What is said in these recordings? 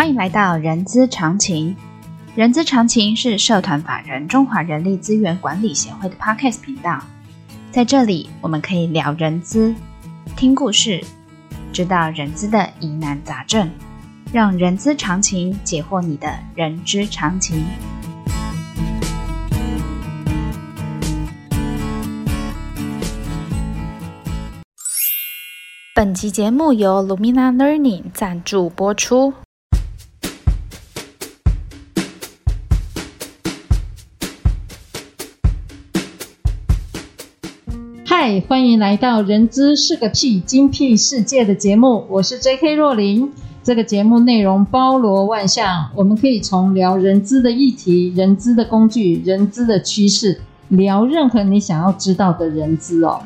欢迎来到人资常情。人资常情是社团法人中华人力资源管理协会的 Podcast 频道，在这里我们可以聊人资，听故事，知道人资的疑难杂症，让人资常情解惑你的人之常情。本期节目由 Lumina Learning 赞助播出。嗨，欢迎来到《人资是个屁精辟世界》的节目，我是 J.K. 若琳。这个节目内容包罗万象，我们可以从聊人资的议题、人资的工具、人资的趋势，聊任何你想要知道的人资哦。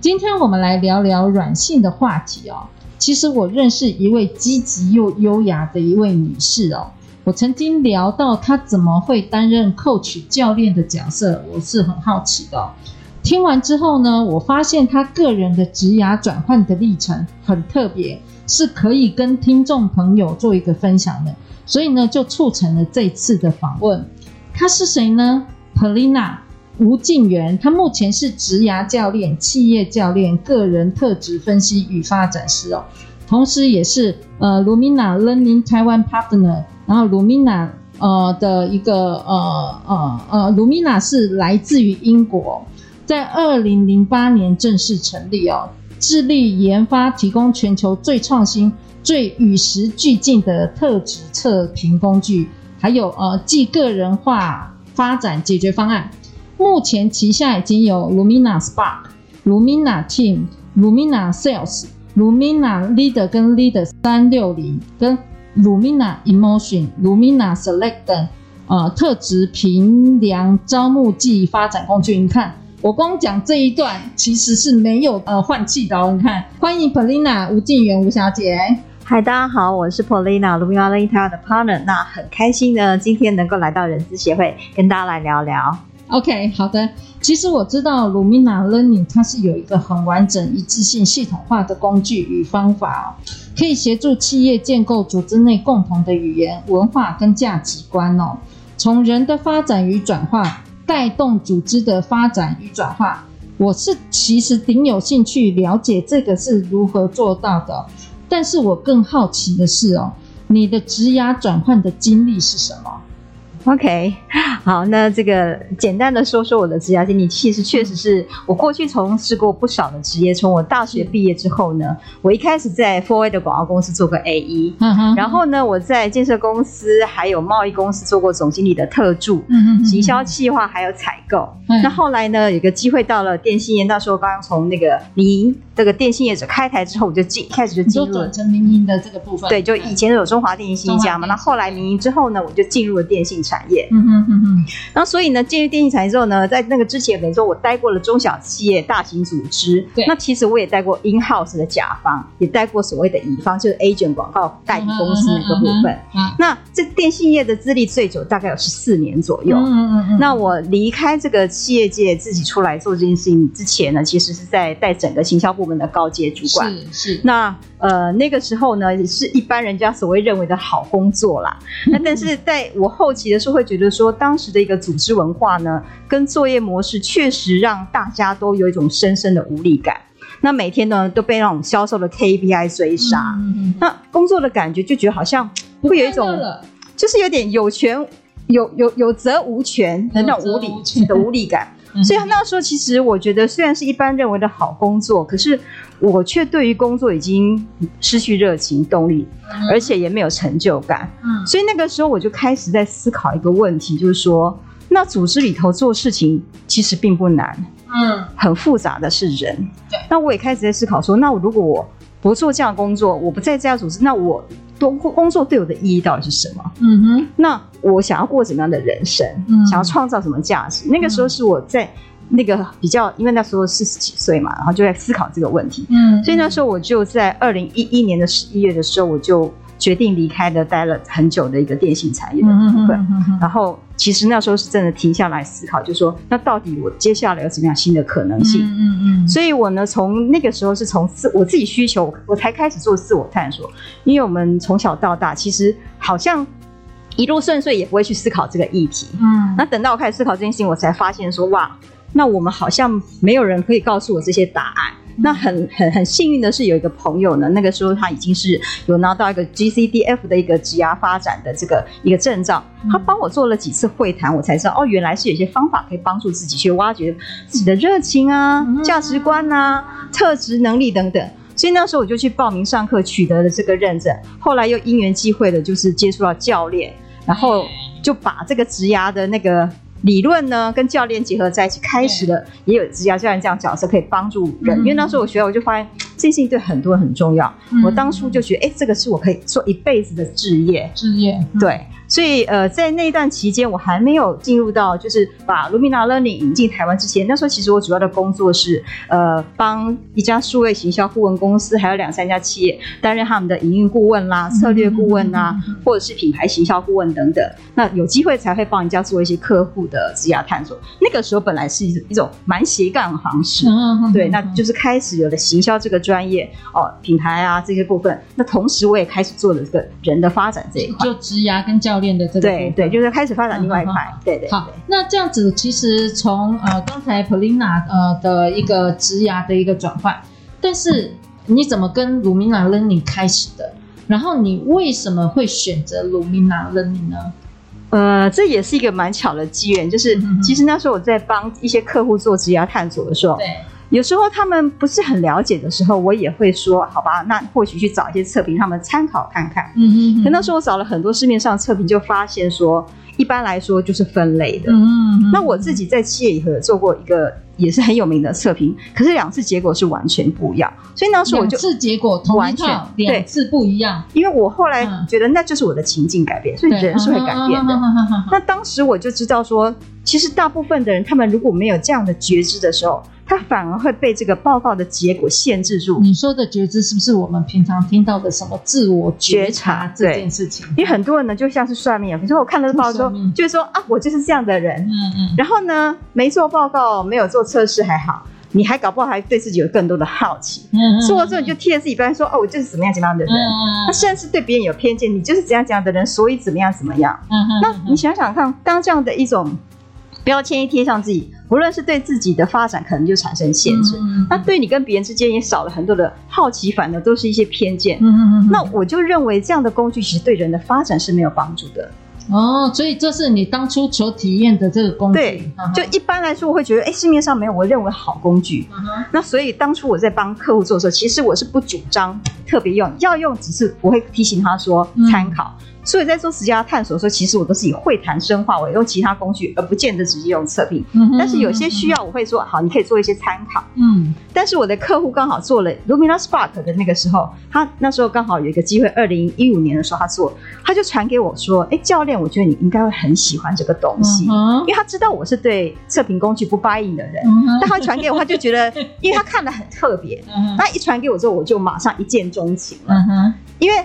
今天我们来聊聊软性的话题哦。其实我认识一位积极又优雅的一位女士哦。我曾经聊到她怎么会担任 coach 教练的角色，我是很好奇的。听完之后呢，我发现他个人的职涯转换的历程很特别，是可以跟听众朋友做一个分享的，所以呢，就促成了这次的访问。他是谁呢？Polina 吴静媛，他目前是职涯教练、企业教练、个人特质分析与发展师哦，同时也是呃 Lumina Learning Taiwan Partner，然后 Lumina 呃的一个呃呃呃 Lumina 是来自于英国。在二零零八年正式成立哦，致力研发提供全球最创新、最与时俱进的特质测评工具，还有呃，即个人化发展解决方案。目前旗下已经有 Lumina Spark、Lumina Team、Lumina Sales、Lumina Leader 跟 Leader 三六零跟 Lumina Emotion、Lumina Select 等呃特质评量招募暨发展工具。你看。我光讲这一段，其实是没有呃换气的哦。你看，欢迎 Polina 吴静媛吴小姐。嗨，大家好，我是 Polina Lumina Learning Taiwan 的 partner。那很开心呢，今天能够来到人资协会，跟大家来聊聊。OK，好的。其实我知道 Lumina Learning 它是有一个很完整、一致性、系统化的工具与方法哦，可以协助企业建构组织内共同的语言、文化跟价值观哦。从人的发展与转化。带动组织的发展与转化，我是其实挺有兴趣了解这个是如何做到的，但是我更好奇的是哦，你的职涯转换的经历是什么？OK，好，那这个简单的说说我的职业经历，其实确实是我过去从事过不少的职业。从我大学毕业之后呢，我一开始在 f o r A 的广告公司做过 AE，嗯哼，然后呢，我在建设公司还有贸易公司做过总经理的特助，嗯哼，行销企划还有采购。嗯、那后来呢，有个机会到了电信业，那时候刚刚从那个民营这个电信业者开台之后，我就进开始就进入了民营的这个部分。对，就以前有中华电信一家嘛，那后来民营之后呢，我就进入了电信产业。嗯哼嗯哼。然后所以呢，进入电信产业之后呢，在那个之前，等于说我待过了中小企业、大型组织。对。那其实我也待过 in house 的甲方，也待过所谓的乙方，就是 agent 广告代理公司那个部分。嗯。那这电信业的资历最久，大概有十四年左右。嗯嗯嗯。那我离开这个。企业界自己出来做这件事情之前呢，其实是在带整个行销部门的高阶主管。是是。那呃那个时候呢，是一般人家所谓认为的好工作啦。那但是在我后期的时候，会觉得说，当时的一个组织文化呢，跟作业模式确实让大家都有一种深深的无力感。那每天呢都被那种销售的 KPI 追杀。嗯嗯。那工作的感觉就觉得好像会有一种，就是有点有权。有有有责无权的那种无力的无力感，所以那时候其实我觉得，虽然是一般认为的好工作，可是我却对于工作已经失去热情动力，而且也没有成就感。嗯，所以那个时候我就开始在思考一个问题，就是说，那组织里头做事情其实并不难，嗯，很复杂的是人。对，那我也开始在思考说，那我如果我不做这样的工作，我不在这家组织，那我。多工作对我的意义到底是什么？嗯哼，那我想要过怎么样的人生？嗯，想要创造什么价值？那个时候是我在那个比较，因为那时候四十几岁嘛，然后就在思考这个问题。嗯，所以那时候我就在二零一一年的十一月的时候，我就决定离开的，待了很久的一个电信产业的部分。然后其实那时候是真的停下来思考，就说那到底我接下来有什么样新的可能性？嗯嗯嗯。所以我呢，从那个时候是从自我自己需求，我才开始做自我探索。因为我们从小到大，其实好像一路顺遂，也不会去思考这个议题。嗯。那等到我开始思考这件事情，我才发现说哇，那我们好像没有人可以告诉我这些答案。那很很很幸运的是，有一个朋友呢，那个时候他已经是有拿到一个 GCDF 的一个职涯发展的这个一个证照，他帮我做了几次会谈，我才知道哦，原来是有些方法可以帮助自己去挖掘自己的热情啊、价值观啊、特质能力等等。所以那时候我就去报名上课，取得了这个认证。后来又因缘际会的，就是接触到教练，然后就把这个职涯的那个。理论呢，跟教练结合在一起，开始了也有职教教练这样角色可以帮助人。因为那时候我学，我就发现这件事情对很多人很重要。我当初就觉得，哎，这个是我可以做一辈子的职业。职业，对。所以，呃，在那一段期间，我还没有进入到就是把 Lumina Learning 引进台湾之前，那时候其实我主要的工作是，呃，帮一家数位行销顾问公司，还有两三家企业担任他们的营运顾问啦、策略顾问啦，或者是品牌行销顾问等等。那有机会才会帮人家做一些客户的职涯探索。那个时候本来是一一种蛮斜杠的方式，对，那就是开始有了行销这个专业哦，品牌啊这些部分。那同时我也开始做了这个人的发展这一块，就职涯跟教练。的这个对对，就是开始发展另外一块，嗯、对，对对。好，那这样子其实从呃刚才 Polina 呃的一个职涯的一个转换，但是你怎么跟 Lumina Learning 开始的？然后你为什么会选择 Lumina Learning 呢？呃，这也是一个蛮巧的机缘，就是其实那时候我在帮一些客户做职涯探索的时候，对。有时候他们不是很了解的时候，我也会说好吧，那或许去找一些测评，他们参考看看。嗯嗯。可那时候我找了很多市面上测评，就发现说，一般来说就是分类的。嗯。那我自己在企业里头有做过一个也是很有名的测评，可是两次结果是完全不一样。所以那时候我就两次结果同一套，两次不一样。因为我后来觉得那就是我的情境改变，所以人是会改变的。那当时我就知道说，其实大部分的人，他们如果没有这样的觉知的时候。他反而会被这个报告的结果限制住。你说的觉知是不是我们平常听到的什么自我觉察这件事情？因为很多人呢，就像是算命，比如说我看了报告之后，就是说啊，我就是这样的人。嗯嗯。然后呢，没做报告，没有做测试还好，你还搞不好还对自己有更多的好奇。嗯嗯。做了之后你就贴着自己标签说，哦，我就是怎么样怎么样的人。嗯。他甚至对别人有偏见，你就是怎样怎样的人，所以怎么样怎么样。嗯嗯。那你想想看，当这样的一种。标签一贴上自己，无论是对自己的发展，可能就产生限制；嗯、那对你跟别人之间也少了很多的好奇，反而都是一些偏见。嗯嗯嗯。那我就认为这样的工具其实对人的发展是没有帮助的。哦，所以这是你当初所体验的这个工具。对，就一般来说，我会觉得，哎，市面上没有我认为好工具。那所以当初我在帮客户做的时候，其实我是不主张特别用，要用只是我会提醒他说参考。嗯所以在做职涯探索的时候，其实我都是以会谈深化为用其他工具，而不见得直接用测评。嗯，但是有些需要，我会说好，你可以做一些参考。嗯，但是我的客户刚好做了 Lumina Spark 的那个时候，他那时候刚好有一个机会，二零一五年的时候他做，他就传给我说：“哎，教练，我觉得你应该会很喜欢这个东西，嗯、因为他知道我是对测评工具不 buy in 的人。嗯、但他传给我，他就觉得，因为他看的很特别。嗯、哼那一传给我之后，我就马上一见钟情了。嗯哼，因为。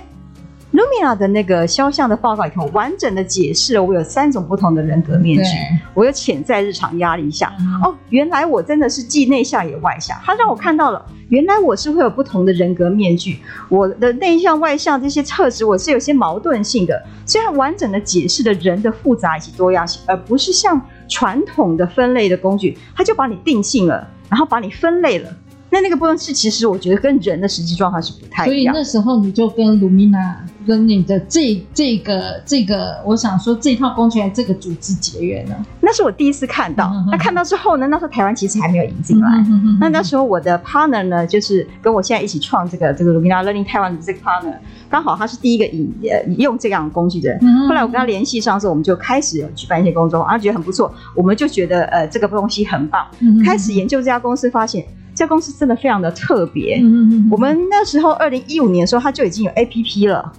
Lumina 的那个肖像的报告里头，完整的解释了我有三种不同的人格面具，我有潜在日常压力下，嗯、哦，原来我真的是既内向也外向。他让我看到了，原来我是会有不同的人格面具，我的内向外向这些特质，我是有些矛盾性的。虽然完整的解释了人的复杂以及多样性，而不是像传统的分类的工具，他就把你定性了，然后把你分类了。那那个部分是，其实我觉得跟人的实际状况是不太一样。所以那时候你就跟 Lumina 跟你的这这个这个，我想说这套工具这个组织结缘了。那是我第一次看到。那看到之后呢，那时候台湾其实还没有引进来。嗯、哼哼那那时候我的 partner 呢，就是跟我现在一起创这个这个 Lumina Learning 台湾的这个 partner，刚好他是第一个引呃用这样的工具的人。嗯、哼后来我跟他联系上之后，我们就开始有举办一些工作，啊，觉得很不错，我们就觉得呃这个东西很棒，开始研究这家公司，发现。这家公司真的非常的特别。嗯，我们那时候二零一五年的时候，它就已经有 APP 了。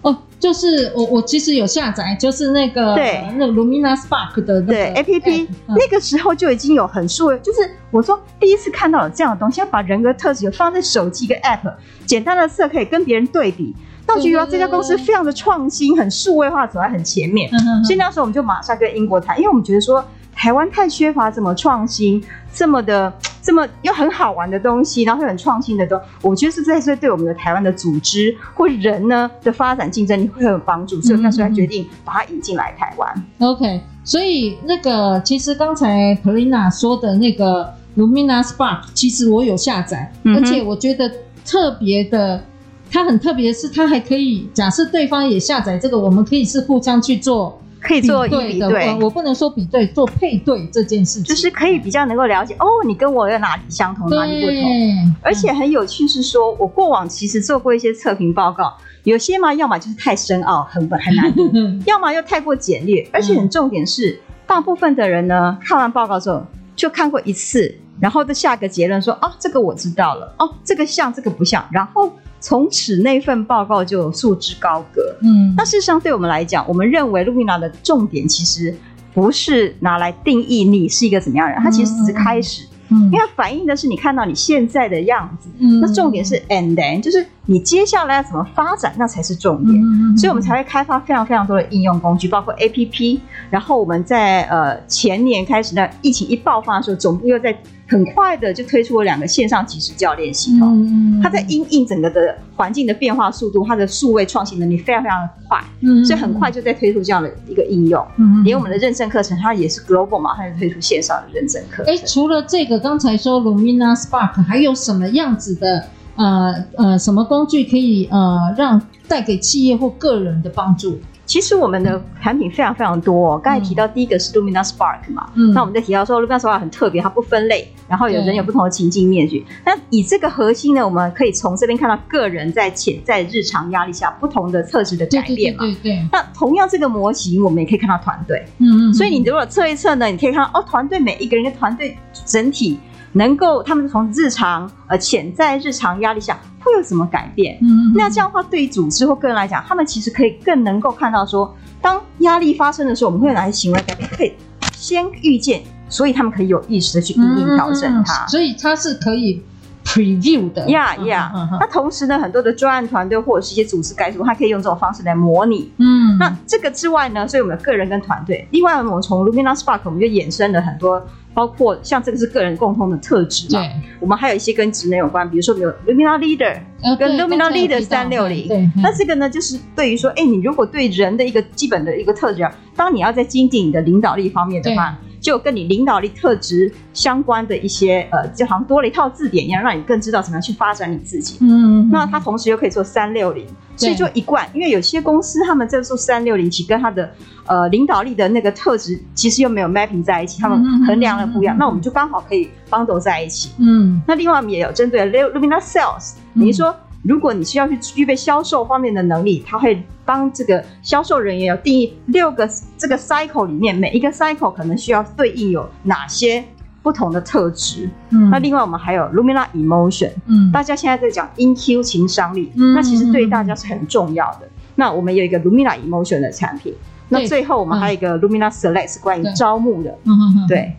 哦，就是我我其实有下载，就是那个对那个 Lumina Spark 的那个对 APP，那个时候就已经有很数，就是我说第一次看到有这样的东西，要把人格特质放在手机一个 App，简单的测可以跟别人对比。那我觉得这家公司非常的创新，很数位化，走在很前面。所以那时候我们就马上跟英国谈，因为我们觉得说台湾太缺乏怎么创新、这么的、这么又很好玩的东西，然后又很创新的东西，我觉得是在这对我们的台湾的组织或人呢的发展竞争力会很有帮助。所以我那时候决定把它引进来台湾。OK，所以那个其实刚才 Polina 说的那个 Lumina Spark，其实我有下载，而且我觉得特别的。它很特别的是，它还可以假设对方也下载这个，我们可以是互相去做，可以做一比对。我不能说比对，做配对这件事情，就是可以比较能够了解哦，你跟我有哪里相同，哪里不同。而且很有趣是说，我过往其实做过一些测评报告，有些嘛，要么就是太深奥，很很难读；要么又太过简略。而且很重点是，大部分的人呢，看完报告之后就看过一次，然后就下个结论说，哦，这个我知道了，哦，这个像，这个不像，然后。从此那份报告就束之高阁。嗯，那事实上对我们来讲，我们认为 Lumina 的重点其实不是拿来定义你是一个怎么样人，它其实只是开始。嗯，因为它反映的是你看到你现在的样子。嗯，那重点是 and then，就是你接下来要怎么发展，那才是重点。嗯，所以我们才会开发非常非常多的应用工具，包括 APP。然后我们在呃前年开始呢，疫情一爆发的时候，总部又在。很快的就推出了两个线上即时教练系统，嗯、它在因应整个的环境的变化速度，它的数位创新能力非常非常的快，嗯、所以很快就在推出这样的一个应用。嗯、连我们的认证课程，它也是 global 嘛，它就推出线上的认证课程。哎，除了这个，刚才说 Lumina Spark 还有什么样子的呃呃什么工具可以呃让带给企业或个人的帮助？其实我们的产品非常非常多哦。刚才提到第一个是 Lumina Spark 嘛，嗯，那我们在提到说 Lumina Spark 很特别，它不分类，然后有人有不同的情境面具。那以这个核心呢，我们可以从这边看到个人在潜在日常压力下不同的特质的改变嘛。对对对。那同样这个模型，我们也可以看到团队。嗯嗯。所以你如果测一测呢，你可以看到哦，团队每一个人的团队整体能够，他们从日常呃潜在日常压力下。会有什么改变？嗯，那这样的话，对于组织或个人来讲，他们其实可以更能够看到说，当压力发生的时候，我们会有哪些行为改变，可以先预见，所以他们可以有意识的去因应调整它。嗯，所以它是可以 preview 的。呀呀，那同时呢，很多的专案团队或者是一些组织改组，它可以用这种方式来模拟。嗯，那这个之外呢，所以我们的个人跟团队，另外我们从 Lumina Spark 我们就衍生了很多。包括像这个是个人共通的特质嘛？对，我们还有一些跟职能有关，比如说有 Lumina Leader 跟 Lumina Leader 三六零。那这个呢，就是对于说，哎，你如果对人的一个基本的一个特质，当你要在精进你的领导力方面的话，就跟你领导力特质相关的一些呃，就好像多了一套字典一样，让你更知道怎么样去发展你自己。嗯，那它同时又可以做三六零。所以就一贯，因为有些公司他们在做三六零，其实跟他的呃领导力的那个特质，其实又没有 mapping 在一起，他们衡量的不一样。那我们就刚好可以 bundle 在一起。嗯，那另外我们也有针对 Lumina Sales，比如说如果你需要去具备销售方面的能力，他会帮这个销售人员有定义六个这个 cycle 里面，每一个 cycle 可能需要对应有哪些。不同的特质，嗯，那另外我们还有 Lumina Emotion，嗯，大家现在在讲 InQ 情商力，嗯，那其实对于大家是很重要的。那我们有一个 Lumina Emotion 的产品，那最后我们还有一个 Lumina Select 是关于招募的，嗯哼哼，对。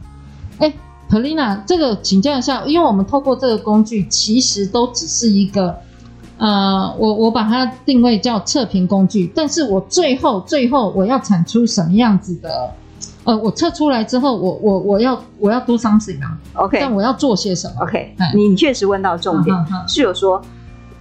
哎，Polina，这个请教一下，因为我们透过这个工具，其实都只是一个，呃，我我把它定位叫测评工具，但是我最后最后我要产出什么样子的？呃，我测出来之后，我我我要我要 do something 啊，OK，但我要做些什么？OK，你你确实问到重点，是有说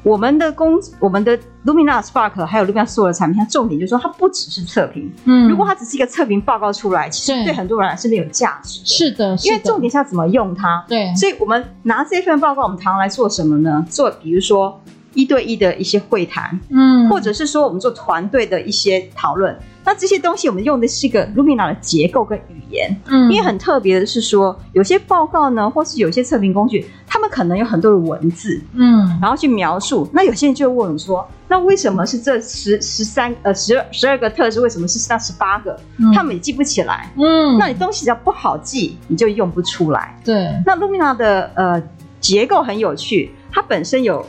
我们的工，我们的 Lumina Spark 还有 Lumina 所有的产品，它重点就是说它不只是测评，嗯，如果它只是一个测评报告出来，其实对很多人来是没有价值，是的，因为重点是要怎么用它，对，所以我们拿这份报告，我们常常来做什么呢？做比如说一对一的一些会谈，嗯，或者是说我们做团队的一些讨论。那这些东西我们用的是一个 Lumina 的结构跟语言，嗯，因为很特别的是说，有些报告呢，或是有些测评工具，他们可能有很多的文字，嗯，然后去描述。那有些人就问你说，那为什么是这十十三呃十二十二个特质？为什么是那十八个？嗯，他们也记不起来，嗯，那你东西只要不好记，你就用不出来。对，那 Lumina 的呃结构很有趣，它本身有。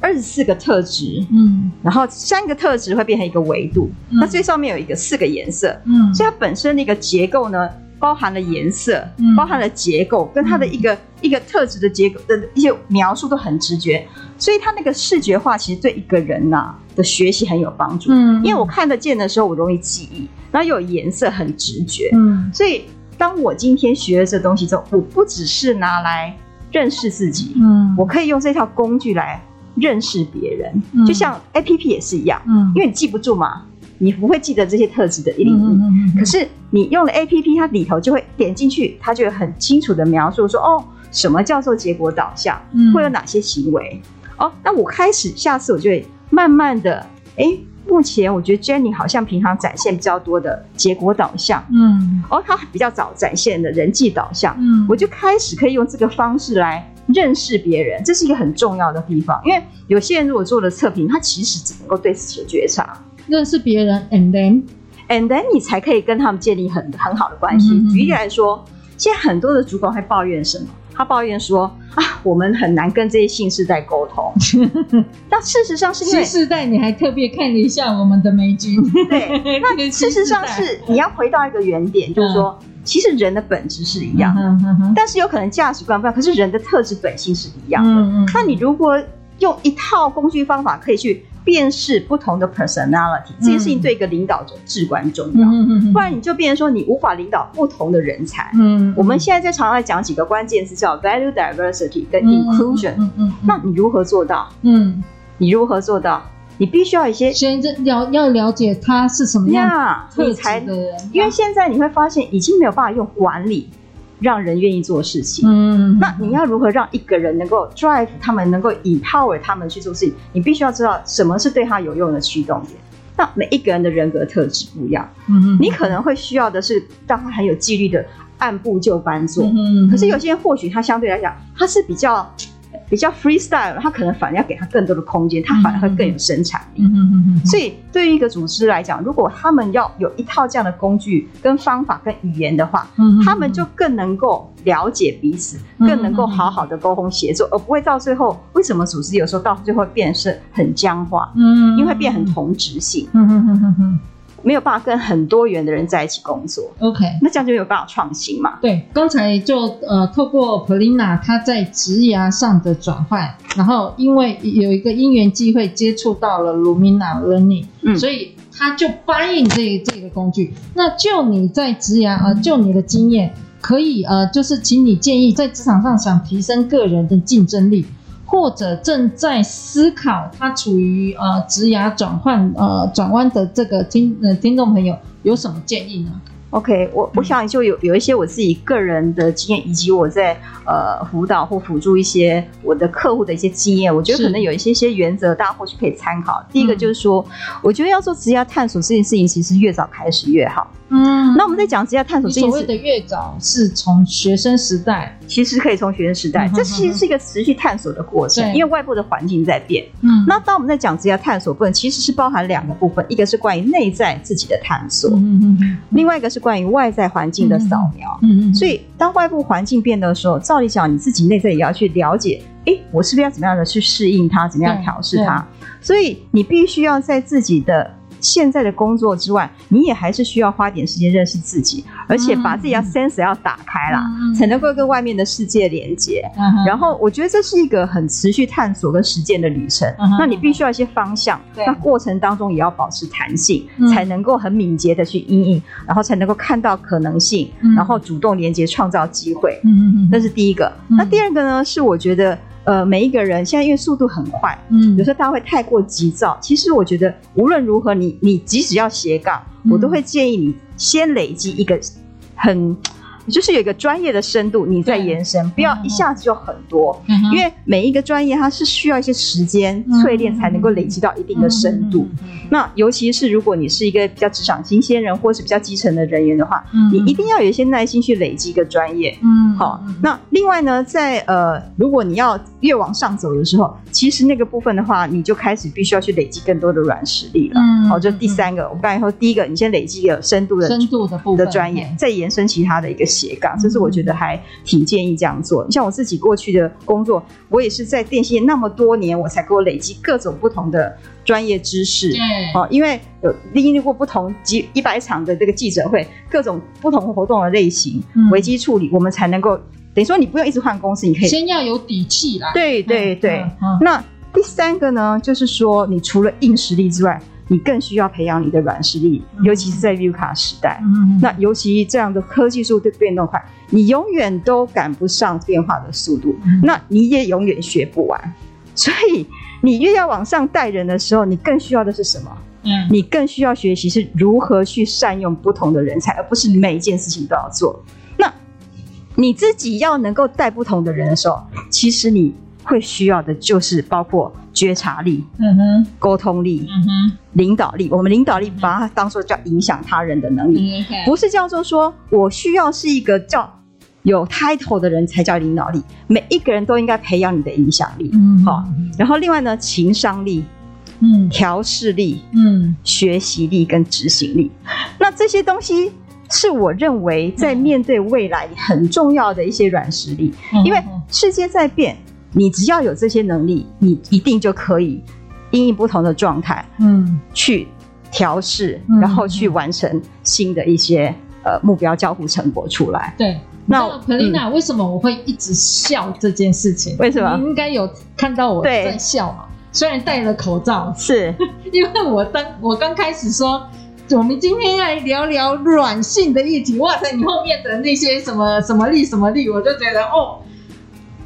二十四个特质，嗯，然后三个特质会变成一个维度，嗯，那最上面有一个四个颜色，嗯，所以它本身的一个结构呢，包含了颜色，嗯，包含了结构，跟它的一个，嗯，一个特质的结构的一些描述都很直觉，所以它那个视觉化其实对一个人呐，啊。的学习很有帮助。嗯，因为我看得见的时候，我容易记忆，然后又有颜色，很直觉。嗯，所以当我今天学了这东西之后，我不只是拿来认识自己，嗯，我可以用这套工具来认识别人。嗯。就像 APP 也是一样，嗯，因为你记不住嘛，你不会记得这些特质的一零一。嗯嗯嗯嗯可是你用了 APP，它里头就会点进去，它就会很清楚的描述说，哦，什么叫做结果导向，嗯。会有哪些行为。哦，那我开始下次我就会慢慢的，哎，目前我觉得 Jenny 好像平常展现比较多的结果导向，嗯。哦，他比较早展现的人际导向，嗯，我就开始可以用这个方式来认识别人，这是一个很重要的地方。因为有些人如果做了测评，他其实只能够对自己的觉察认识别人，and then，，and then 你才可以跟他们建立很很好的关系。嗯嗯嗯举例来说，现在很多的主管会抱怨什么？他抱怨说啊，我们很难跟这些新世代沟通。但事实上是因为新世代你还特别看了一下我们的美君，对，那 事实上是你要回到一个原点，就是说，其实人的本质是一样的，嗯嗯嗯但是有可能价值观不一样，可是人的特质本性是一样的。那你如果用一套工具方法可以去辨识不同的 personality，这件事情对一个领导者至关重要。不然你就变成说你无法领导不同的人才。嗯，我们现在在常常来讲几个关键词，叫 value diversity 跟 inclusion。嗯嗯，那你如何做到？嗯，你如何做到？你必须要一些先了要了解他是什么样呀，特你才质的人，因为现在你会发现已经没有办法用管理让人愿意做事情。嗯，那你要如何让一个人能够 drive 他们，能够 empower 他们去做事情？你必须要知道什么是对他有用的驱动点。那每一个人的人格特质不一样，嗯，你可能会需要的是让他很有纪律的按部就班做。嗯，可是有些人或许他相对来讲他是比较比较 freestyle，他可能反而要给他更多的空间，他反而会更有生产力。嗯嗯嗯，所以对于一个组织来讲，如果他们要有一套这样的工具、跟方法、跟语言的话，嗯他们就更能够了解彼此，更能够好好的沟通协作，而不会到最后为什么组织有时候到最后会变是很僵化，嗯，因为会变很同质性，嗯嗯嗯嗯嗯没有办法跟很多元的人在一起工作，，OK。那这样就没有办法创新嘛。对，刚才就呃，透过 Polina 她在职涯上的转换，然后因为有一个因缘机会接触到了 Lumina Learning，嗯所以她就 buy in 这这个工具。那就你在职涯呃，就你的经验，可以呃，就是请你建议在职场上想提升个人的竞争力，或者正在思考他处于呃职涯转换呃转弯的这个听呃听众朋友，有什么建议呢？OK，我我想就有有一些我自己个人的经验，以及我在呃辅导或辅助一些我的客户的一些经验，我觉得可能有一些些原则，大家或许可以参考。第一个就是说，我觉得要做职业探索这件事情，其实越早开始越好。嗯那我们在讲职业探索你这件事，所谓的越早是从学生时代，其实可以从学生时代，嗯哼这其实是一个持续探索的过程，对因为外部的环境在变。嗯那当我们在讲职业探索部分，其实是包含两个部分，一个是关于内在自己的探索，嗯嗯另外一个是关于外在环境的扫描。嗯嗯，所以，当外部环境变的时候，照理讲，你自己内在也要去了解，诶，我是不是要怎么样的去适应它，怎么样调试它？所以，你必须要在自己的现在的工作之外，你也还是需要花点时间认识自己，而且把自己要 sense 要打开啦，嗯才能够跟外面的世界连接。嗯然后，我觉得这是一个很持续探索跟实践的旅程。嗯那你必须要一些方向，那过程当中也要保持弹性，嗯才能够很敏捷的去应应，然后才能够看到可能性，嗯然后主动连接，创造机会。嗯嗯嗯，那是第一个。嗯那第二个呢？是我觉得，呃，每一个人现在因为速度很快，嗯有时候大家会太过急躁。其实我觉得，无论如何你，你即使要斜杠，嗯我都会建议你先累积一个很。就是有一个专业的深度，你在延伸，不要一下子就很多，嗯因为每一个专业它是需要一些时间嗯淬炼才能够累积到一定的深度。那尤其是如果你是一个比较职场新鲜人，或是比较基层的人员的话，嗯你一定要有一些耐心去累积一个专业。嗯好，那另外呢，在呃，如果你要越往上走的时候，其实那个部分的话，你就开始必须要去累积更多的软实力了。嗯好，这第三个，我刚才说第一个，你先累积一个深度的深度的部分的专业，再延伸其他的一个斜杠，嗯这是我觉得还挺建议这样做。像我自己过去的工作，我也是在电信业那么多年，我才给我累积各种不同的专业知识。对，哦，因为有经历过不同几一百场的这个记者会，各种不同活动的类型，嗯危机处理，我们才能够等于说你不用一直换公司，你可以先要有底气啦。对对对。嗯，嗯那第第三个呢，就是说你除了硬实力之外，你更需要培养你的软实力，尤其是在 VUCA 时代。嗯，那尤其这样的科技速度变动快，你永远都赶不上变化的速度，那你也永远学不完。所以你越要往上带人的时候，你更需要的是什么？嗯，你更需要学习是如何去善用不同的人才，而不是每一件事情都要做。那你自己要能够带不同的人的时候，其实你会需要的就是包括觉察力、嗯哼，沟通力、嗯哼，领导力。我们领导力把它当做叫影响他人的能力，不是叫做说我需要是一个叫有 title 的人才叫领导力。每一个人都应该培养你的影响力，嗯，好。然后另外呢，情商力。嗯，调试力，嗯，学习力跟执行力，那这些东西是我认为在面对未来很重要的一些软实力。嗯，因为世界在变，你只要有这些能力，你一定就可以因应不同的状态，嗯，去调试，然后去完成新的一些呃目标交付成果出来。对，那 Polina，为什么我会一直笑这件事情？为什么？你应该有看到我在笑嘛？虽然戴了口罩，是 因为我当我刚开始说，我们今天要来聊聊软性的议题。哇塞，你后面的那些什么什么力什么力，我就觉得哦，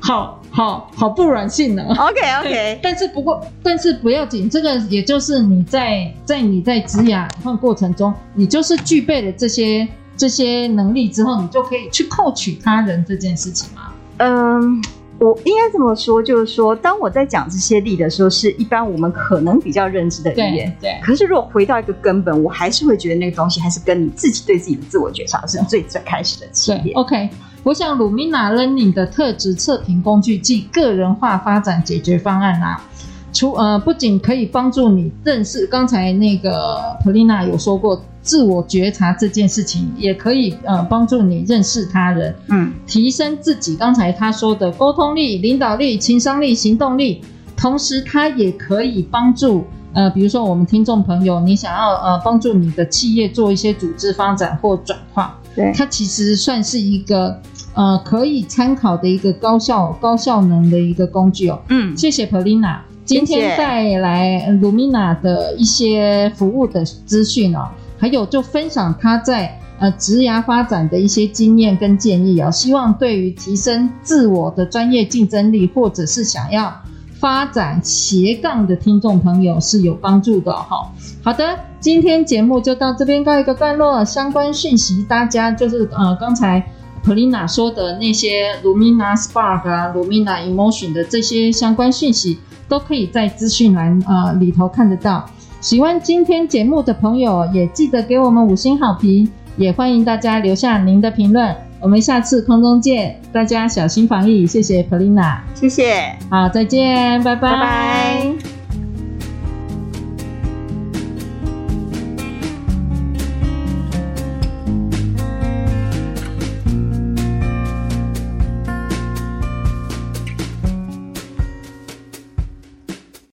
好好好不软性呢。OK OK，但是不过，但是不要紧，这个也就是你在在你在职涯换过程中，你就是具备了这些这些能力之后，你就可以去 coach 他人这件事情吗？嗯。我应该这么说，就是说，当我在讲这些力的时候，是一般我们可能比较认知的语言。对。对，可是如果回到一个根本，我还是会觉得那个东西还是跟你自己对自己的自我觉察是最最开始的起点。OK，我想 Lumina Learning 的特质测评工具即个人化发展解决方案啊。除呃，不仅可以帮助你认识，刚才那个 Polina 有说过自我觉察这件事情，也可以呃帮助你认识他人，嗯，提升自己。刚才他说的沟通力、领导力、情商力、行动力，同时它也可以帮助呃，比如说我们听众朋友，你想要呃帮助你的企业做一些组织发展或转化，对，它其实算是一个呃可以参考的一个高效高效能的一个工具哦。嗯，谢谢 Polina。今天带来 Lumina 的一些服务的资讯哦，还有就分享他在呃职涯发展的一些经验跟建议哦，希望对于提升自我的专业竞争力，或者是想要发展斜杠的听众朋友是有帮助的哈。好的，今天节目就到这边告一个段落，相关讯息大家就是呃刚才 Polina 说的那些 Lumina Spark 啊，Lumina Emotion 的这些相关讯息。都可以在资讯栏呃里头看得到。喜欢今天节目的朋友，也记得给我们五星好评，也欢迎大家留下您的评论。我们下次空中见，大家小心防疫，谢谢 Polina，谢谢，好，再见，拜拜。拜拜。